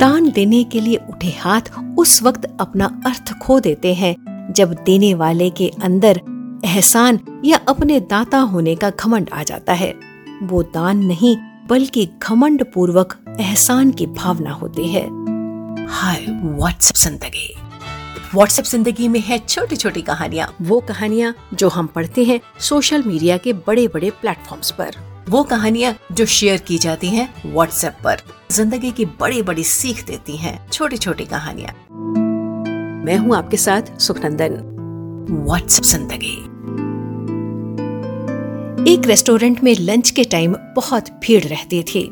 दान देने के लिए उठे हाथ उस वक्त अपना अर्थ खो देते हैं, जब देने वाले के अंदर एहसान या अपने दाता होने का घमंड आ जाता है। वो दान नहीं, बल्कि घमंड पूर्वक एहसान की भावना होती है। हाय, व्हाट्सएप ज़िंदगी। व्हाट्सएप ज़िंदगी में है छोटी छोटी कहानियाँ। वो कहानियाँ जो हम पढ़ते हैं सोशल मीडिया के बड़े बड़े प्लेटफॉर्म्स पर। वो कहानियाँ जो शेयर की जाती हैं व्हाट्सएप पर, ज़िंदगी की बड़ी बड़ी सीख देती हैं छोटी छोटी कहानियाँ। मैं हूँ आपके साथ सुखनंदन व्हाट्सएप ज़िंदगी। एक रेस्टोरेंट में लंच के टाइम बहुत भीड़ रहती थी।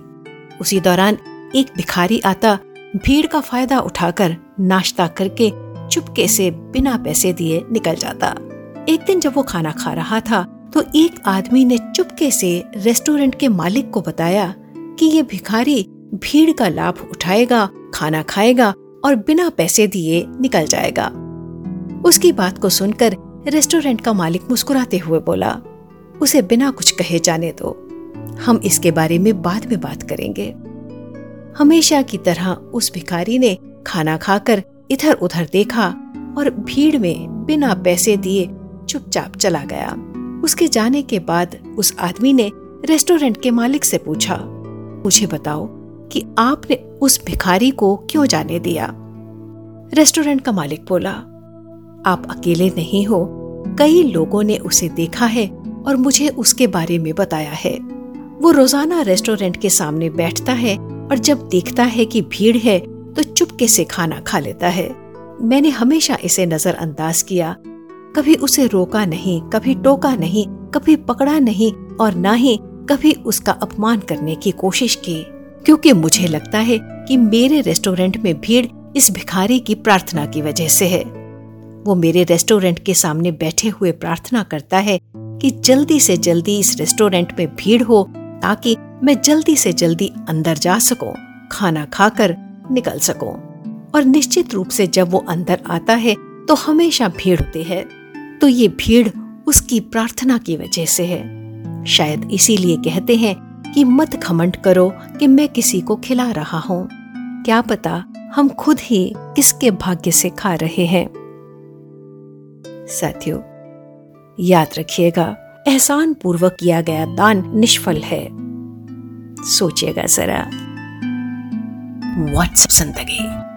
उसी दौरान एक भिखारी आता, भीड़ का फ़ायदा उठाकर नाश्ता करके चुपके से बिना पैसे दिए निकल जाता। एक दिन जब वो खाना खा रहा था तो एक आदमी ने चुपके से रेस्टोरेंट के मालिक को बताया कि ये भिखारी भीड़ का लाभ उठाएगा, खाना खाएगा और बिना पैसे दिए निकल जाएगा। उसकी बात को सुनकर रेस्टोरेंट का मालिक मुस्कुराते हुए बोला, उसे बिना कुछ कहे जाने दो। हम इसके बारे में बाद में बात करेंगे। हमेशा की तरह उस भिखारी ने खाना खाकर इधर उधर देखा और भीड़ में बिना पैसे दिए चुपचाप चला गया। उसके जाने के बाद उस आदमी ने रेस्टोरेंट के मालिक से पूछा, मुझे बताओ कि आपने उस भिखारी को क्यों जाने दिया? रेस्टोरेंट का मालिक बोला, आप अकेले नहीं हो, कई लोगों ने उसे देखा है और मुझे उसके बारे में बताया है। वो रोज़ाना रेस्टोरेंट के सामने बैठता है और जब देखता है कि भीड़ है तो चुपके से खाना खा लेता है। मैंने हमेशा इसे नजरअंदाज किया कभी उसे रोका नहीं कभी टोका नहीं कभी पकड़ा नहीं और न ही कभी उसका अपमान करने की कोशिश की। क्योंकि मुझे लगता है कि मेरे रेस्टोरेंट में भीड़ इस भिखारी की प्रार्थना की वजह से है। वो मेरे रेस्टोरेंट के सामने बैठे हुए प्रार्थना करता है कि जल्दी से जल्दी इस रेस्टोरेंट में भीड़ हो ताकि मैं जल्दी से जल्दी अंदर जा सकूँ, खाना खाकर निकल सकूँ। और निश्चित रूप से जब वो अंदर आता है तो हमेशा भीड़ होती है। तो ये भीड़ उसकी प्रार्थना की वजह से है। शायद इसीलिए कहते हैं कि मत घमंड करो कि मैं किसी को खिला रहा हूँ। क्या पता हम खुद ही किसके भाग्य से खा रहे हैं। साथियों, याद रखिएगा एहसान पूर्वक किया गया दान निष्फल है। सोचिएगा जरा। व्हाट्सएप ज़िंदगी?